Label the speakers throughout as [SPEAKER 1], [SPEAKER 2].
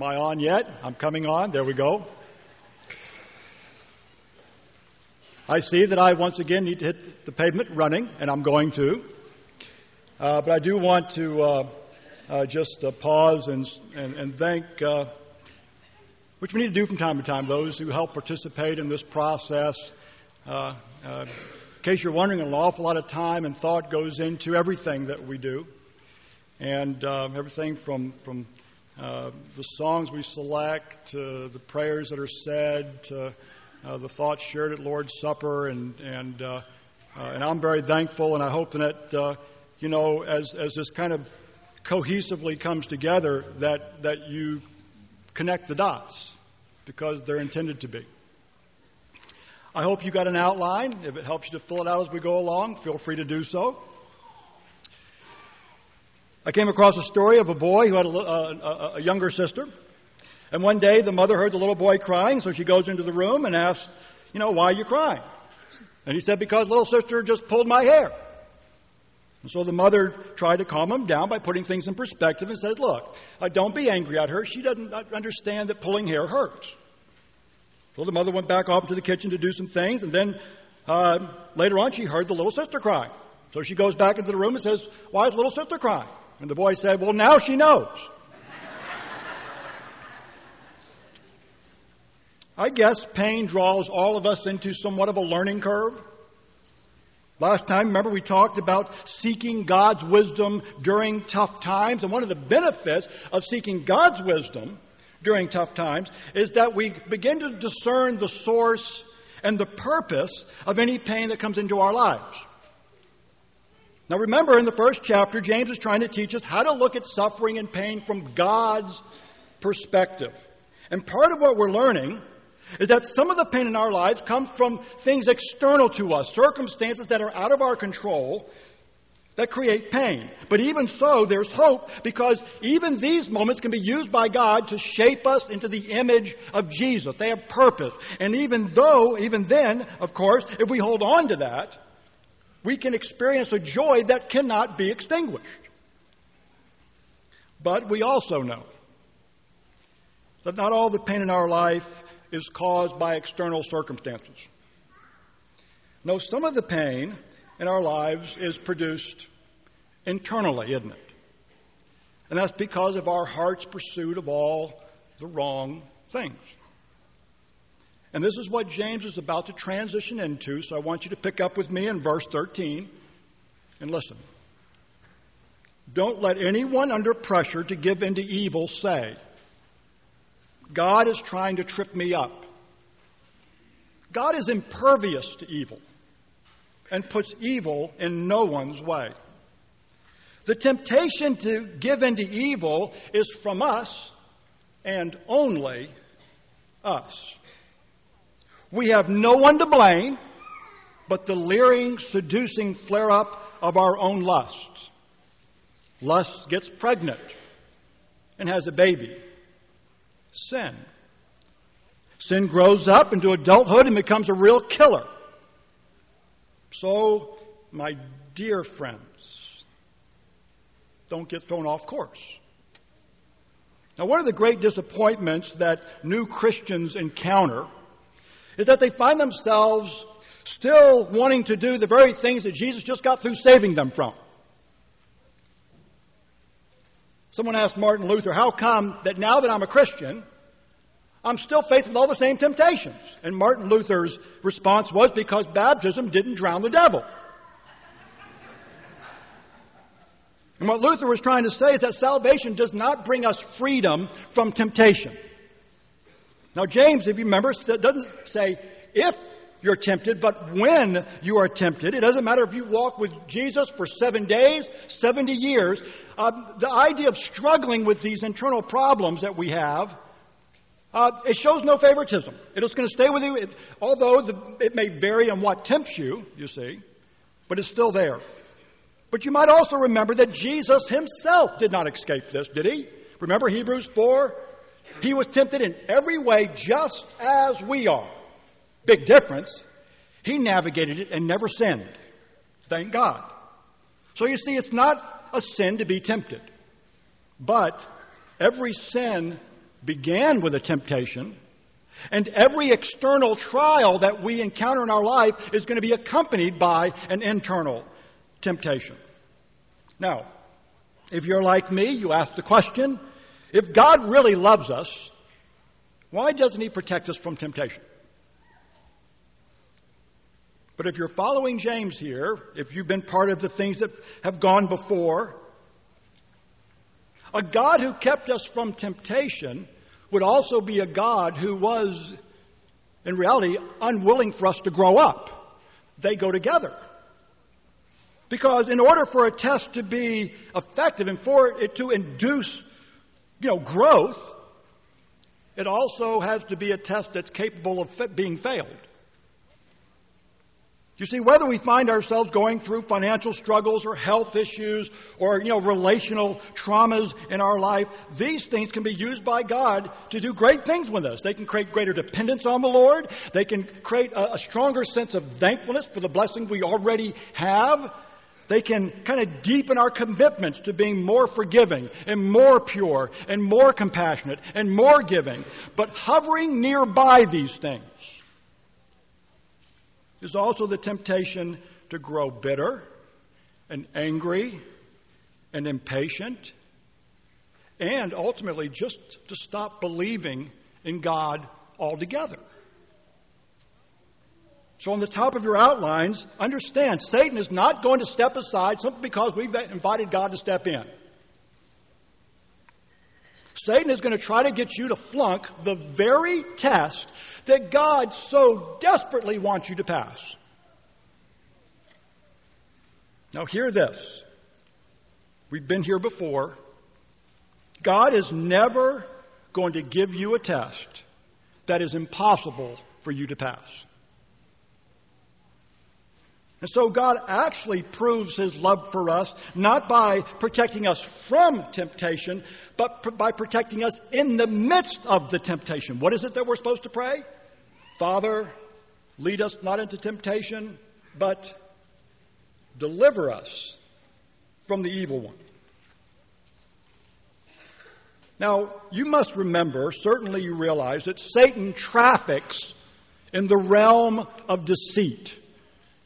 [SPEAKER 1] Am I on yet? I'm coming on. There we go. I see that I once again need to hit the pavement running, and I'm going to. Uh, but I do want to uh, uh, just uh, pause and, and, and thank, uh, which we need to do from time to time, those who help participate in this process. Uh, in case you're wondering, an awful lot of time and thought goes into everything that we do, and everything from from uh, the songs we select, uh, the prayers that are said, uh, the thoughts shared at Lord's Supper, and and uh, uh, and I'm very thankful, and I hope that you know as as this kind of cohesively comes together, that that you connect the dots because they're intended to be. I hope you got an outline. If it helps you to fill it out as we go along, feel free to do so. I came across a story of a boy who had a, a, a, younger sister. And one day the mother heard the little boy crying, so she goes into the room and asks, You know, why are you crying? And he said, Because little sister just pulled my hair. And so the mother tried to calm him down by putting things in perspective and said, Look, uh, don't be angry at her. She doesn't understand that pulling hair hurts. So the mother went back off into the kitchen to do some things, and then uh, later on she heard the little sister crying. So she goes back into the room and says, Why is little sister crying? And the boy said, Well, now she knows. I guess pain draws all of us into somewhat of a learning curve. Last time, remember, we talked about seeking God's wisdom during tough times. And one of the benefits of seeking God's wisdom during tough times is that we begin to discern the source and the purpose of any pain that comes into our lives. Now remember, in the first chapter, James is trying to teach us how to look at suffering and pain from God's perspective. And part of what we're learning is that some of the pain in our lives comes from things external to us, circumstances that are out of our control that create pain. But even so, there's hope because even these moments can be used by God to shape us into the image of Jesus. They have purpose. And even though, even then, of course, if we hold on to that, we can experience a joy that cannot be extinguished. But we also know that not all the pain in our life is caused by external circumstances. No, some of the pain in our lives is produced internally, isn't it? And that's because of our heart's pursuit of all the wrong things. And this is what James is about to transition into, so I want you to pick up with me in verse 13 and listen. Don't let anyone under pressure to give in to evil say, God is trying to trip me up. God is impervious to evil and puts evil in no one's way. The temptation to give in to evil is from us and only us. We have no one to blame but the leering, seducing flare up of our own lusts. Lust gets pregnant and has a baby. Sin. Sin grows up into adulthood and becomes a real killer. So, my dear friends, don't get thrown off course. Now, one of the great disappointments that new Christians encounter is that they find themselves still wanting to do the very things that Jesus just got through saving them from. Someone asked Martin Luther, How come that now that I'm a Christian, I'm still faced with all the same temptations? And Martin Luther's response was because baptism didn't drown the devil. And what Luther was trying to say is that salvation does not bring us freedom from temptation. Now, James, if you remember, doesn't say if you're tempted, but when you are tempted. It doesn't matter if you walk with Jesus for seven days, 70 years. Uh, the idea of struggling with these internal problems that we have, uh, it shows no favoritism. It is going to stay with you, it, although the, it may vary on what tempts you, you see, but it's still there. But you might also remember that Jesus himself did not escape this, did he? Remember Hebrews 4 he was tempted in every way just as we are. Big difference. He navigated it and never sinned. Thank God. So you see, it's not a sin to be tempted. But every sin began with a temptation, and every external trial that we encounter in our life is going to be accompanied by an internal temptation. Now, if you're like me, you ask the question if God really loves us, why doesn't He protect us from temptation? But if you're following James here, if you've been part of the things that have gone before, a God who kept us from temptation would also be a God who was, in reality, unwilling for us to grow up. They go together. Because in order for a test to be effective and for it to induce, you know, growth, it also has to be a test that's capable of being failed. You see, whether we find ourselves going through financial struggles or health issues or, you know, relational traumas in our life, these things can be used by God to do great things with us. They can create greater dependence on the Lord. They can create a, a stronger sense of thankfulness for the blessing we already have. They can kind of deepen our commitments to being more forgiving and more pure and more compassionate and more giving. But hovering nearby these things is also the temptation to grow bitter and angry and impatient and ultimately just to stop believing in God altogether. So, on the top of your outlines, understand Satan is not going to step aside simply because we've invited God to step in. Satan is going to try to get you to flunk the very test that God so desperately wants you to pass. Now, hear this. We've been here before. God is never going to give you a test that is impossible for you to pass. And so God actually proves his love for us not by protecting us from temptation, but by protecting us in the midst of the temptation. What is it that we're supposed to pray? Father, lead us not into temptation, but deliver us from the evil one. Now, you must remember, certainly you realize, that Satan traffics in the realm of deceit.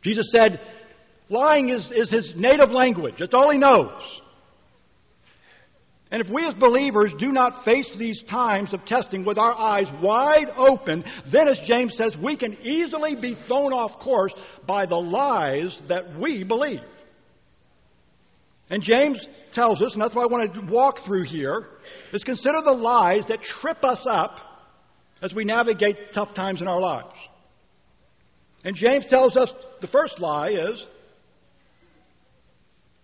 [SPEAKER 1] Jesus said, lying is, is his native language. That's all he knows. And if we as believers do not face these times of testing with our eyes wide open, then as James says, we can easily be thrown off course by the lies that we believe. And James tells us, and that's what I want to walk through here, is consider the lies that trip us up as we navigate tough times in our lives. And James tells us the first lie is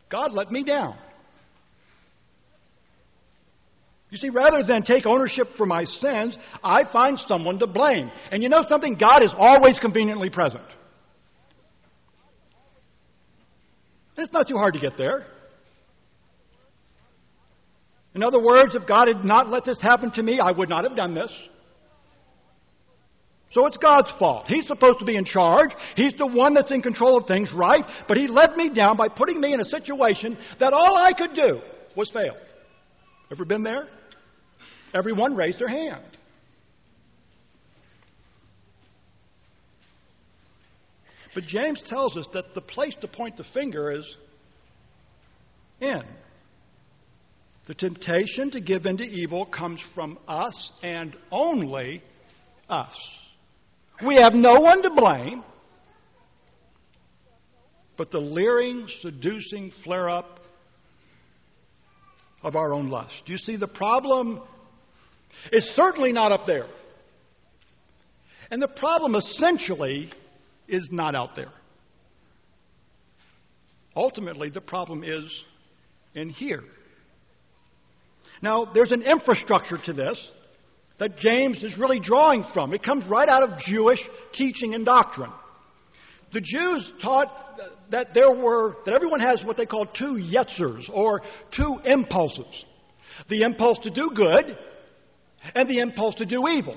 [SPEAKER 1] God let me down. You see, rather than take ownership for my sins, I find someone to blame. And you know something? God is always conveniently present. It's not too hard to get there. In other words, if God had not let this happen to me, I would not have done this. So it's God's fault. He's supposed to be in charge. He's the one that's in control of things, right? But He let me down by putting me in a situation that all I could do was fail. Ever been there? Everyone raised their hand. But James tells us that the place to point the finger is in. The temptation to give in to evil comes from us and only us. We have no one to blame but the leering, seducing flare up of our own lust. You see the problem is certainly not up there. And the problem essentially is not out there. Ultimately, the problem is in here. Now, there's an infrastructure to this that James is really drawing from. It comes right out of Jewish teaching and doctrine. The Jews taught that there were, that everyone has what they call two yetzers, or two impulses. The impulse to do good, and the impulse to do evil.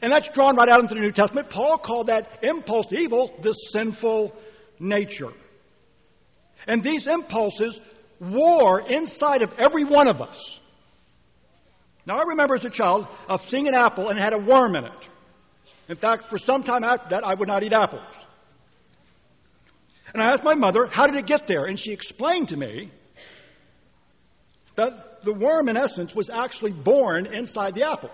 [SPEAKER 1] And that's drawn right out into the New Testament. Paul called that impulse to evil the sinful nature. And these impulses war inside of every one of us. Now, I remember as a child of seeing an apple and it had a worm in it. In fact, for some time after that, I would not eat apples. And I asked my mother, how did it get there? And she explained to me that the worm, in essence, was actually born inside the apple.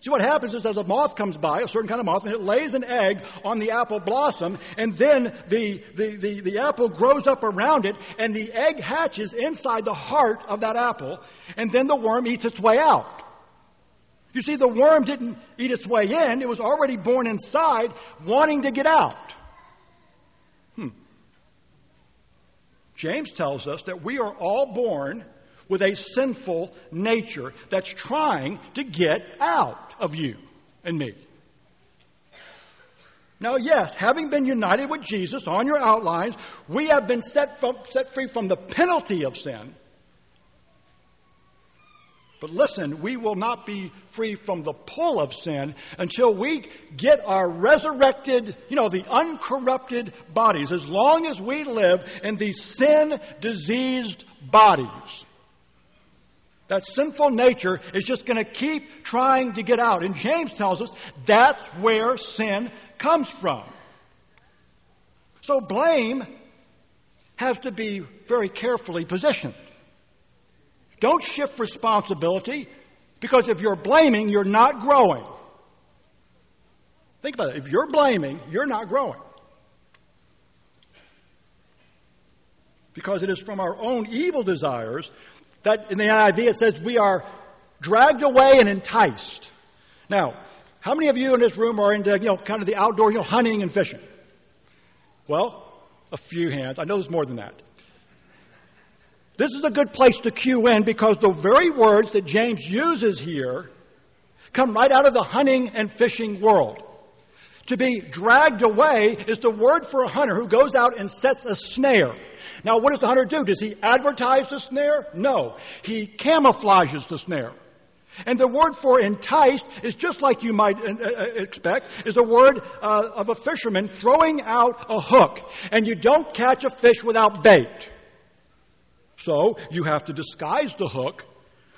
[SPEAKER 1] See, what happens is as a moth comes by, a certain kind of moth, and it lays an egg on the apple blossom, and then the, the, the, the, apple grows up around it, and the egg hatches inside the heart of that apple, and then the worm eats its way out. You see, the worm didn't eat its way in, it was already born inside, wanting to get out. Hmm. James tells us that we are all born with a sinful nature that's trying to get out of you and me. Now, yes, having been united with Jesus on your outlines, we have been set, from, set free from the penalty of sin. But listen, we will not be free from the pull of sin until we get our resurrected, you know, the uncorrupted bodies. As long as we live in these sin diseased bodies, that sinful nature is just going to keep trying to get out. And James tells us that's where sin comes from. So blame has to be very carefully positioned. Don't shift responsibility because if you're blaming, you're not growing. Think about it. If you're blaming, you're not growing. Because it is from our own evil desires that in the NIV it says we are dragged away and enticed. Now, how many of you in this room are into, you know, kind of the outdoor, you know, hunting and fishing? Well, a few hands. I know there's more than that. This is a good place to cue in because the very words that James uses here come right out of the hunting and fishing world. To be dragged away is the word for a hunter who goes out and sets a snare. Now, what does the hunter do? Does he advertise the snare? No. He camouflages the snare. And the word for enticed is just like you might uh, uh, expect, is a word uh, of a fisherman throwing out a hook. And you don't catch a fish without bait. So you have to disguise the hook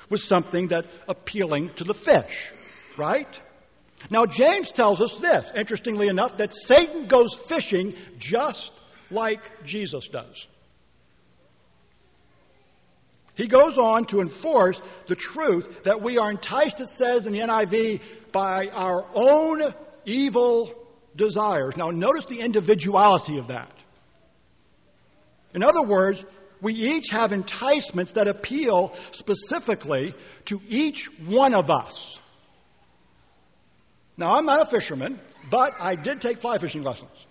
[SPEAKER 1] with something that appealing to the fish, right? Now James tells us this, interestingly enough, that Satan goes fishing just like Jesus does. He goes on to enforce the truth that we are enticed, it says in the NIV, by our own evil desires. Now notice the individuality of that. In other words, we each have enticements that appeal specifically to each one of us. Now, I'm not a fisherman, but I did take fly fishing lessons.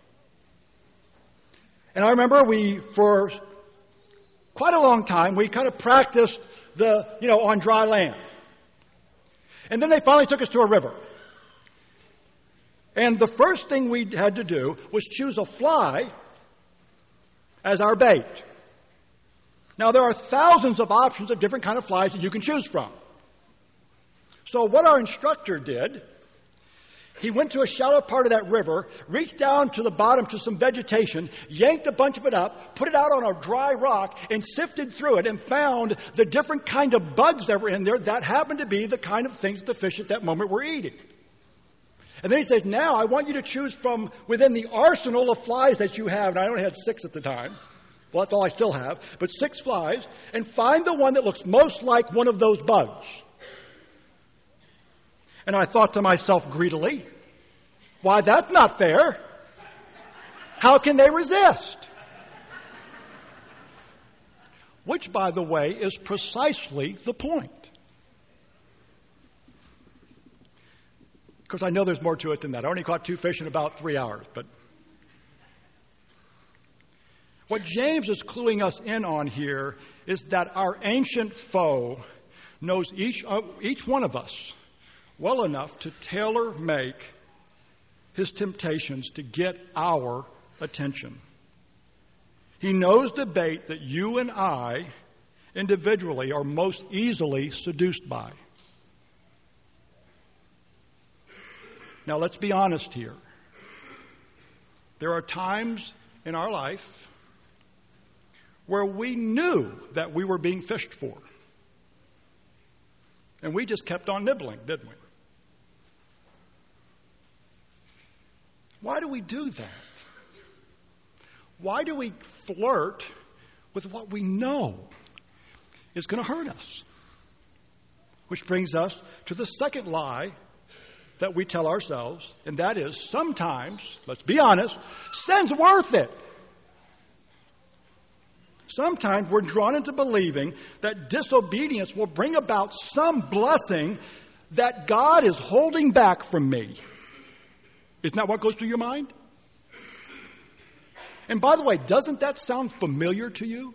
[SPEAKER 1] And I remember we, for quite a long time, we kind of practiced the, you know, on dry land. And then they finally took us to a river. And the first thing we had to do was choose a fly as our bait. Now there are thousands of options of different kind of flies that you can choose from. So what our instructor did, he went to a shallow part of that river, reached down to the bottom to some vegetation, yanked a bunch of it up, put it out on a dry rock, and sifted through it and found the different kind of bugs that were in there that happened to be the kind of things the fish at that moment were eating. And then he says, now I want you to choose from within the arsenal of flies that you have, and I only had six at the time. Well, that's all I still have. But six flies, and find the one that looks most like one of those bugs. And I thought to myself greedily, why, that's not fair. How can they resist? Which, by the way, is precisely the point. Because I know there's more to it than that. I only caught two fish in about three hours, but what James is cluing us in on here is that our ancient foe knows each, uh, each one of us well enough to tailor make his temptations to get our attention. He knows the bait that you and I individually are most easily seduced by. Now, let's be honest here. There are times in our life where we knew that we were being fished for. And we just kept on nibbling, didn't we? Why do we do that? Why do we flirt with what we know is going to hurt us? Which brings us to the second lie that we tell ourselves, and that is sometimes, let's be honest, sin's worth it. Sometimes we're drawn into believing that disobedience will bring about some blessing that God is holding back from me. Isn't that what goes through your mind? And by the way, doesn't that sound familiar to you?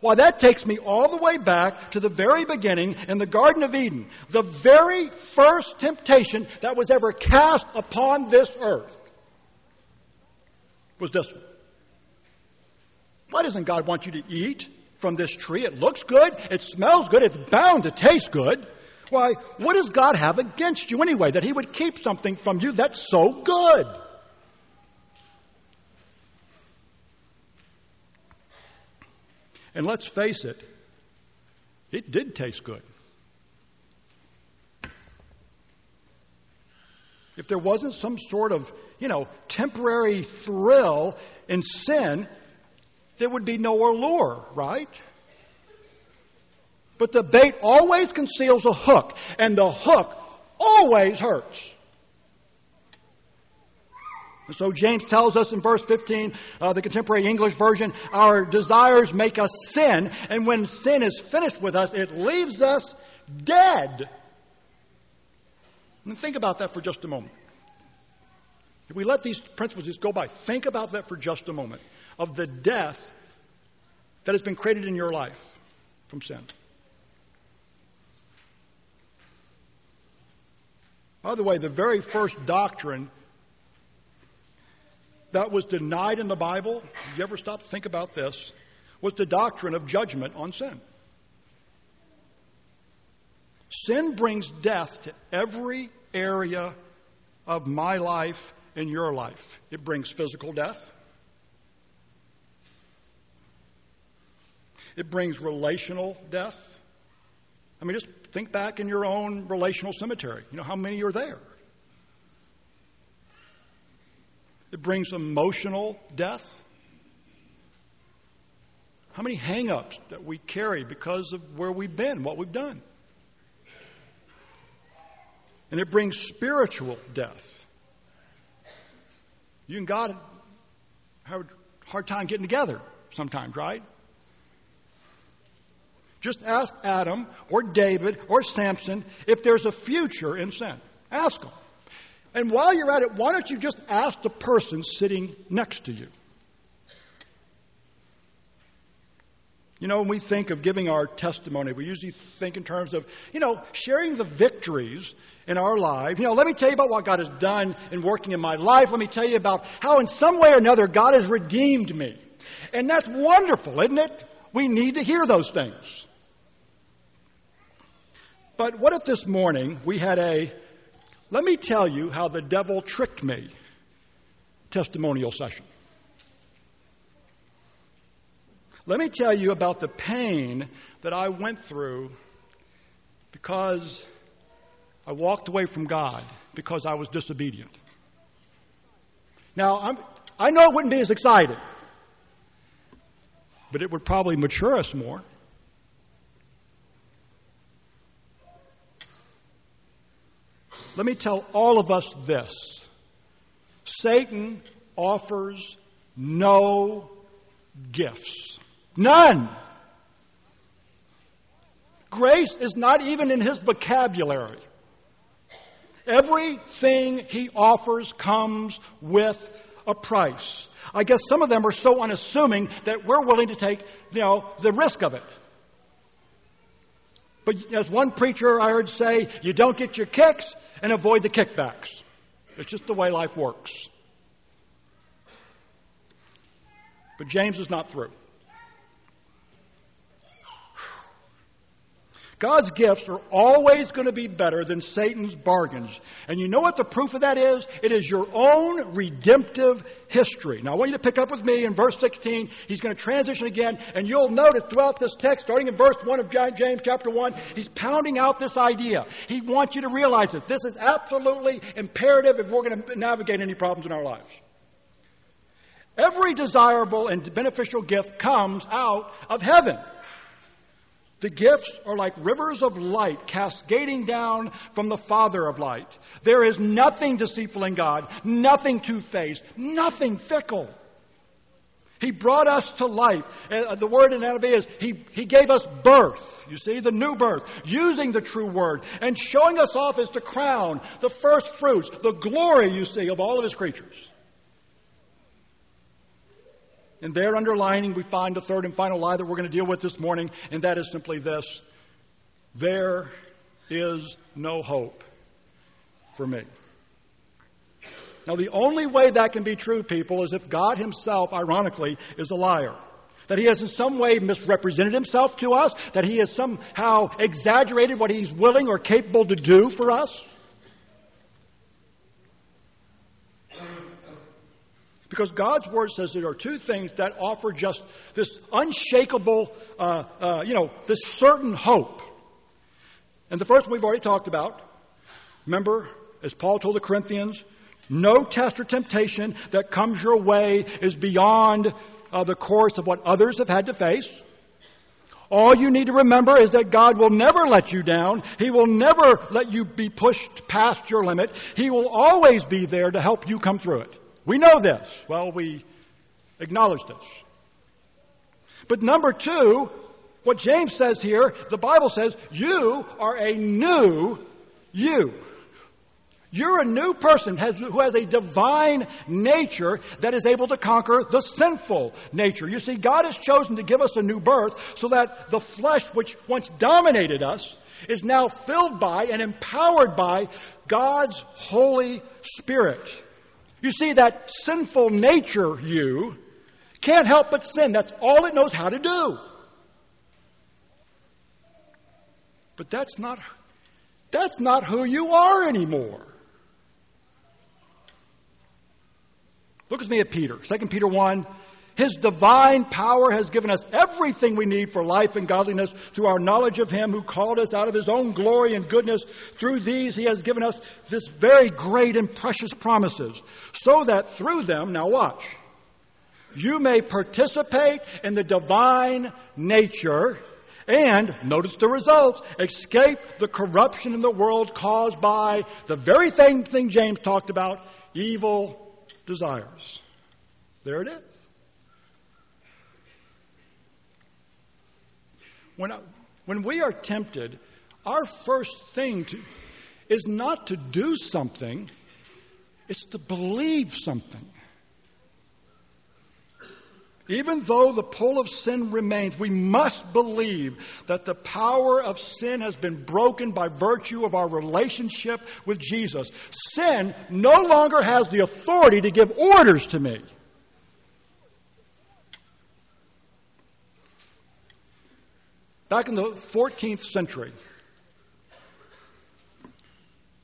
[SPEAKER 1] Why, that takes me all the way back to the very beginning in the Garden of Eden. The very first temptation that was ever cast upon this earth was this one. Why doesn't God want you to eat from this tree? It looks good, it smells good, it's bound to taste good. Why, what does God have against you anyway that He would keep something from you that's so good? And let's face it, it did taste good. If there wasn't some sort of, you know, temporary thrill in sin, there would be no allure, right? But the bait always conceals a hook, and the hook always hurts. And so James tells us in verse 15, uh, the contemporary English version, our desires make us sin, and when sin is finished with us, it leaves us dead. And think about that for just a moment. If we let these principles just go by, think about that for just a moment of the death that has been created in your life from sin. By the way, the very first doctrine that was denied in the Bible, you ever stop to think about this, was the doctrine of judgment on sin. Sin brings death to every area of my life and your life. It brings physical death. It brings relational death. I mean, just think back in your own relational cemetery. You know, how many are there? It brings emotional death. How many hang ups that we carry because of where we've been, what we've done? And it brings spiritual death. You and God have a hard time getting together sometimes, right? Just ask Adam or David or Samson if there's a future in sin. Ask them. And while you're at it, why don't you just ask the person sitting next to you? You know, when we think of giving our testimony, we usually think in terms of, you know, sharing the victories in our life. You know, let me tell you about what God has done in working in my life. Let me tell you about how, in some way or another, God has redeemed me. And that's wonderful, isn't it? We need to hear those things. But what if this morning we had a let me tell you how the devil tricked me. Testimonial session. Let me tell you about the pain that I went through because I walked away from God because I was disobedient. Now, I'm, i know it wouldn't be as exciting, but it would probably mature us more. Let me tell all of us this Satan offers no gifts. None. Grace is not even in his vocabulary. Everything he offers comes with a price. I guess some of them are so unassuming that we're willing to take, you know, the risk of it. But as one preacher I heard say, you don't get your kicks and avoid the kickbacks. It's just the way life works. But James is not through. God's gifts are always going to be better than Satan's bargains. And you know what the proof of that is? It is your own redemptive history. Now I want you to pick up with me in verse 16. He's going to transition again, and you'll notice throughout this text, starting in verse 1 of James chapter 1, he's pounding out this idea. He wants you to realize that this is absolutely imperative if we're going to navigate any problems in our lives. Every desirable and beneficial gift comes out of heaven. The gifts are like rivers of light cascading down from the Father of light. There is nothing deceitful in God, nothing two faced, nothing fickle. He brought us to life. Uh, the word in NIV is he, he gave us birth. You see, the new birth, using the true word and showing us off as the crown, the first fruits, the glory, you see, of all of his creatures. And there, underlining, we find the third and final lie that we're going to deal with this morning, and that is simply this there is no hope for me. Now, the only way that can be true, people, is if God Himself, ironically, is a liar. That He has in some way misrepresented Himself to us, that He has somehow exaggerated what He's willing or capable to do for us. Because God's Word says there are two things that offer just this unshakable, uh, uh, you know, this certain hope. And the first we've already talked about. Remember, as Paul told the Corinthians, no test or temptation that comes your way is beyond uh, the course of what others have had to face. All you need to remember is that God will never let you down. He will never let you be pushed past your limit. He will always be there to help you come through it. We know this. Well, we acknowledge this. But number two, what James says here, the Bible says, you are a new you. You're a new person who has a divine nature that is able to conquer the sinful nature. You see, God has chosen to give us a new birth so that the flesh which once dominated us is now filled by and empowered by God's Holy Spirit. You see, that sinful nature, you, can't help but sin. That's all it knows how to do. But that's not, that's not who you are anymore. Look with me at Peter. 2 Peter 1, his divine power has given us everything we need for life and godliness through our knowledge of Him who called us out of His own glory and goodness. Through these, He has given us this very great and precious promises, so that through them, now watch, you may participate in the divine nature and, notice the result, escape the corruption in the world caused by the very same thing James talked about evil desires. There it is. When, when we are tempted, our first thing to, is not to do something, it's to believe something. Even though the pull of sin remains, we must believe that the power of sin has been broken by virtue of our relationship with Jesus. Sin no longer has the authority to give orders to me. Back in the 14th century,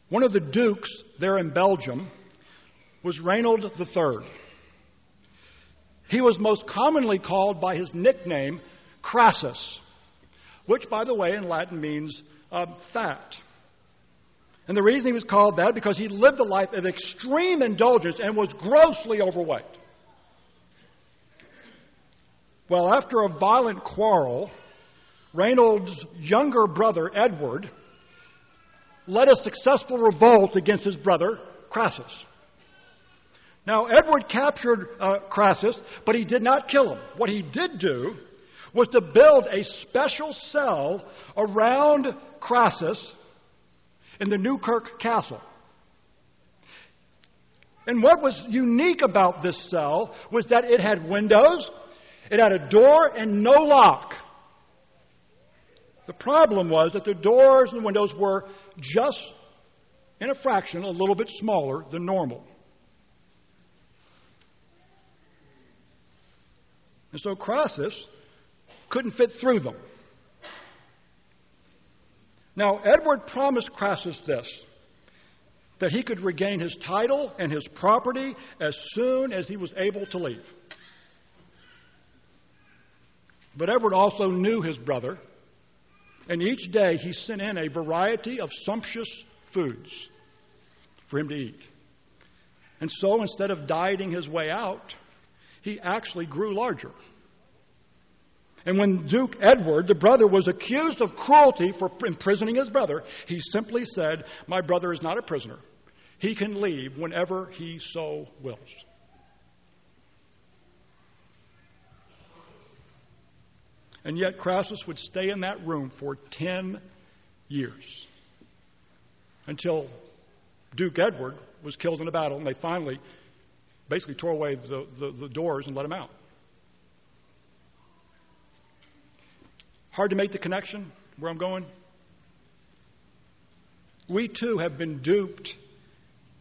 [SPEAKER 1] one of the dukes there in Belgium was Reynold III. He was most commonly called by his nickname Crassus, which, by the way, in Latin means uh, fat. And the reason he was called that because he lived a life of extreme indulgence and was grossly overweight. Well, after a violent quarrel, Reynold's younger brother, Edward, led a successful revolt against his brother, Crassus. Now, Edward captured uh, Crassus, but he did not kill him. What he did do was to build a special cell around Crassus in the Newkirk Castle. And what was unique about this cell was that it had windows, it had a door, and no lock. The problem was that the doors and windows were just in a fraction a little bit smaller than normal. And so Crassus couldn't fit through them. Now, Edward promised Crassus this that he could regain his title and his property as soon as he was able to leave. But Edward also knew his brother, and each day he sent in a variety of sumptuous foods for him to eat. And so instead of dieting his way out, he actually grew larger. And when Duke Edward, the brother, was accused of cruelty for imprisoning his brother, he simply said, My brother is not a prisoner. He can leave whenever he so wills. And yet Crassus would stay in that room for 10 years until Duke Edward was killed in a battle, and they finally basically tore away the, the, the doors and let him out. Hard to make the connection where I'm going? We too have been duped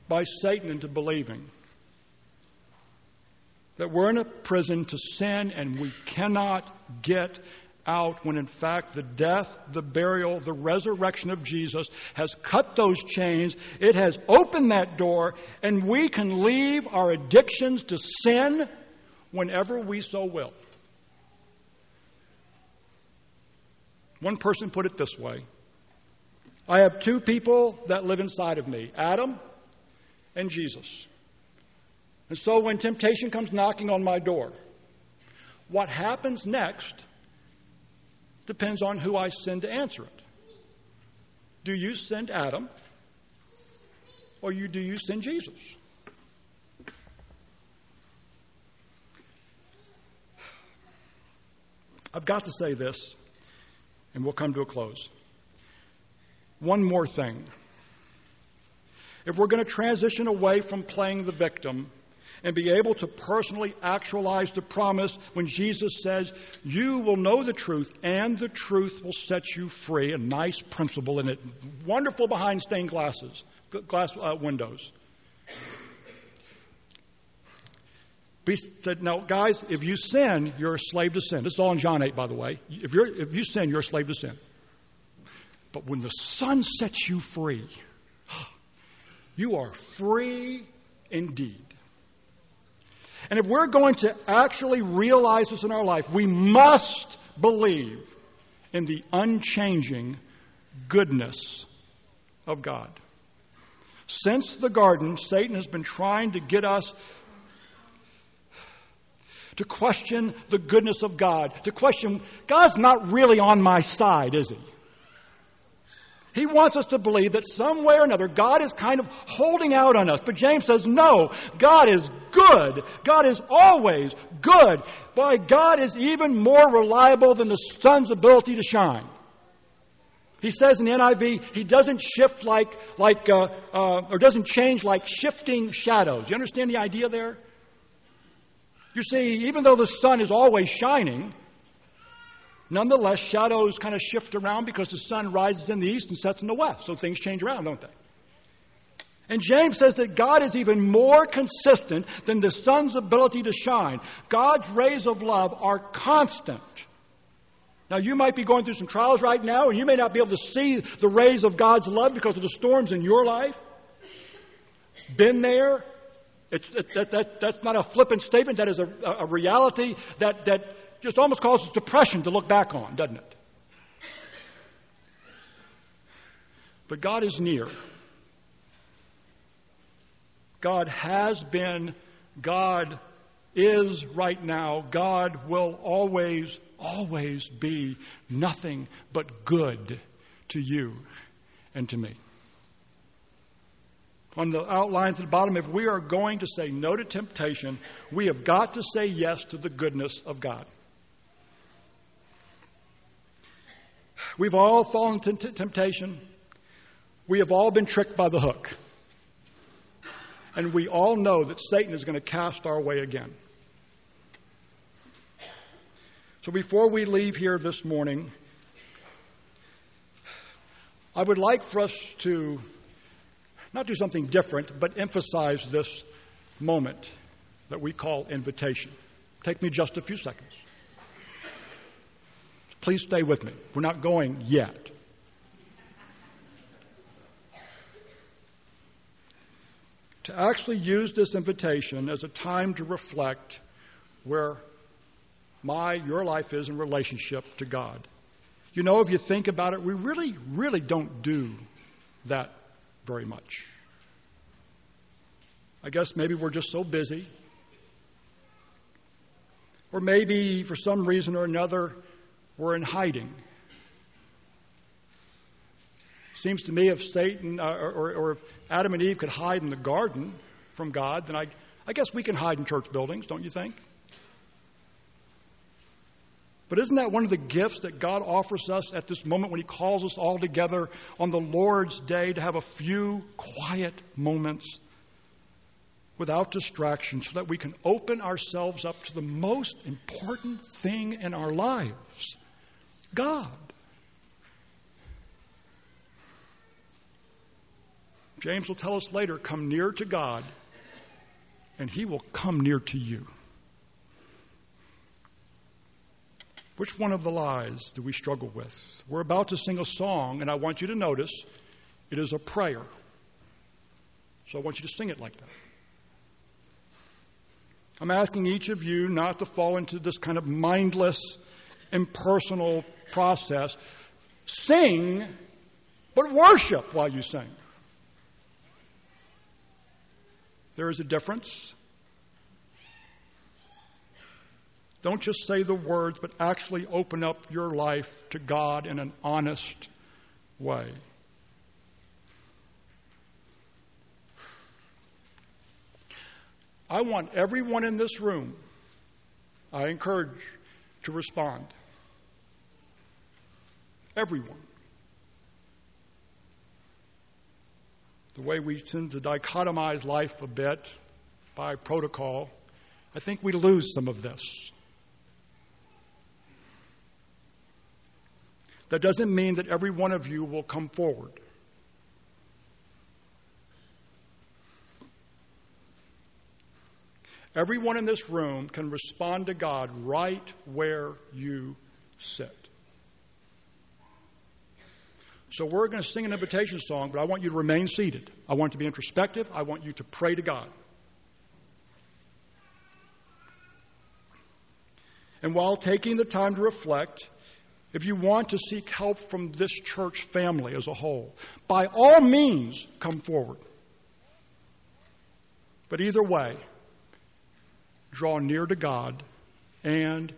[SPEAKER 1] by Satan into believing that we're in a prison to sin and we cannot get out when in fact the death, the burial, the resurrection of Jesus has cut those chains. It has opened that door and we can leave our addictions to sin whenever we so will. One person put it this way I have two people that live inside of me Adam and Jesus. And so when temptation comes knocking on my door, what happens next depends on who I send to answer it. Do you send Adam or you, do you send Jesus? I've got to say this and we'll come to a close. One more thing. If we're going to transition away from playing the victim and be able to personally actualize the promise when Jesus says, You will know the truth, and the truth will set you free. A nice principle in it. Wonderful behind stained glasses, glass uh, windows. Be, now, guys, if you sin, you're a slave to sin. This is all in John 8, by the way. If, you're, if you sin, you're a slave to sin. But when the Son sets you free, you are free indeed. And if we're going to actually realize this in our life, we must believe in the unchanging goodness of God. Since the garden, Satan has been trying to get us to question the goodness of God, to question God's not really on my side, is He? He wants us to believe that some way or another God is kind of holding out on us. But James says, no, God is good. God is always good. Boy, God is even more reliable than the sun's ability to shine. He says in the NIV, he doesn't shift like, like uh, uh, or doesn't change like shifting shadows. You understand the idea there? You see, even though the sun is always shining, nonetheless, shadows kind of shift around because the sun rises in the east and sets in the west. So things change around, don't they? And James says that God is even more consistent than the sun's ability to shine. God's rays of love are constant. Now, you might be going through some trials right now, and you may not be able to see the rays of God's love because of the storms in your life. Been there, it, that, that, that's not a flippant statement. That is a, a reality that, that just almost causes depression to look back on, doesn't it? But God is near. God has been, God is right now, God will always, always be nothing but good to you and to me on the outlines at the bottom, if we are going to say no to temptation, we have got to say yes to the goodness of God. We've all fallen to temptation. We have all been tricked by the hook. And we all know that Satan is going to cast our way again. So before we leave here this morning, I would like for us to not do something different, but emphasize this moment that we call invitation. Take me just a few seconds. Please stay with me. We're not going yet. to actually use this invitation as a time to reflect where my, your life is in relationship to God. You know, if you think about it, we really, really don't do that very much. I guess maybe we're just so busy. Or maybe for some reason or another, we're in hiding. Seems to me if Satan uh, or, or, if Adam and Eve could hide in the garden from God, then I, I guess we can hide in church buildings, don't you think? But isn't that one of the gifts that God offers us at this moment when He calls us all together on the Lord's day to have a few quiet moments without distraction so that we can open ourselves up to the most important thing in our lives God. James will tell us later come near to God, and He will come near to you. Which one of the lies do we struggle with? We're about to sing a song, and I want you to notice it is a prayer. So I want you to sing it like that. I'm asking each of you not to fall into this kind of mindless, impersonal process. Sing, but worship while you sing. There is a difference. Don't just say the words, but actually open up your life to God in an honest way. I want everyone in this room, I encourage to respond. Everyone. The way we tend to dichotomize life a bit by protocol, I think we lose some of this. That doesn't mean that every one of you will come forward. Everyone in this room can respond to God right where you sit. So we're going to sing an invitation song, but I want you to remain seated. I want you to be introspective. I want you to pray to God. And while taking the time to reflect, if you want to seek help from this church family as a whole, by all means, come forward. But either way, draw near to God, and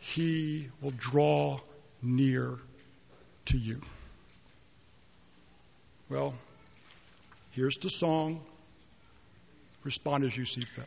[SPEAKER 1] He will draw near to you. Well, here's the song. Respond as you see fit.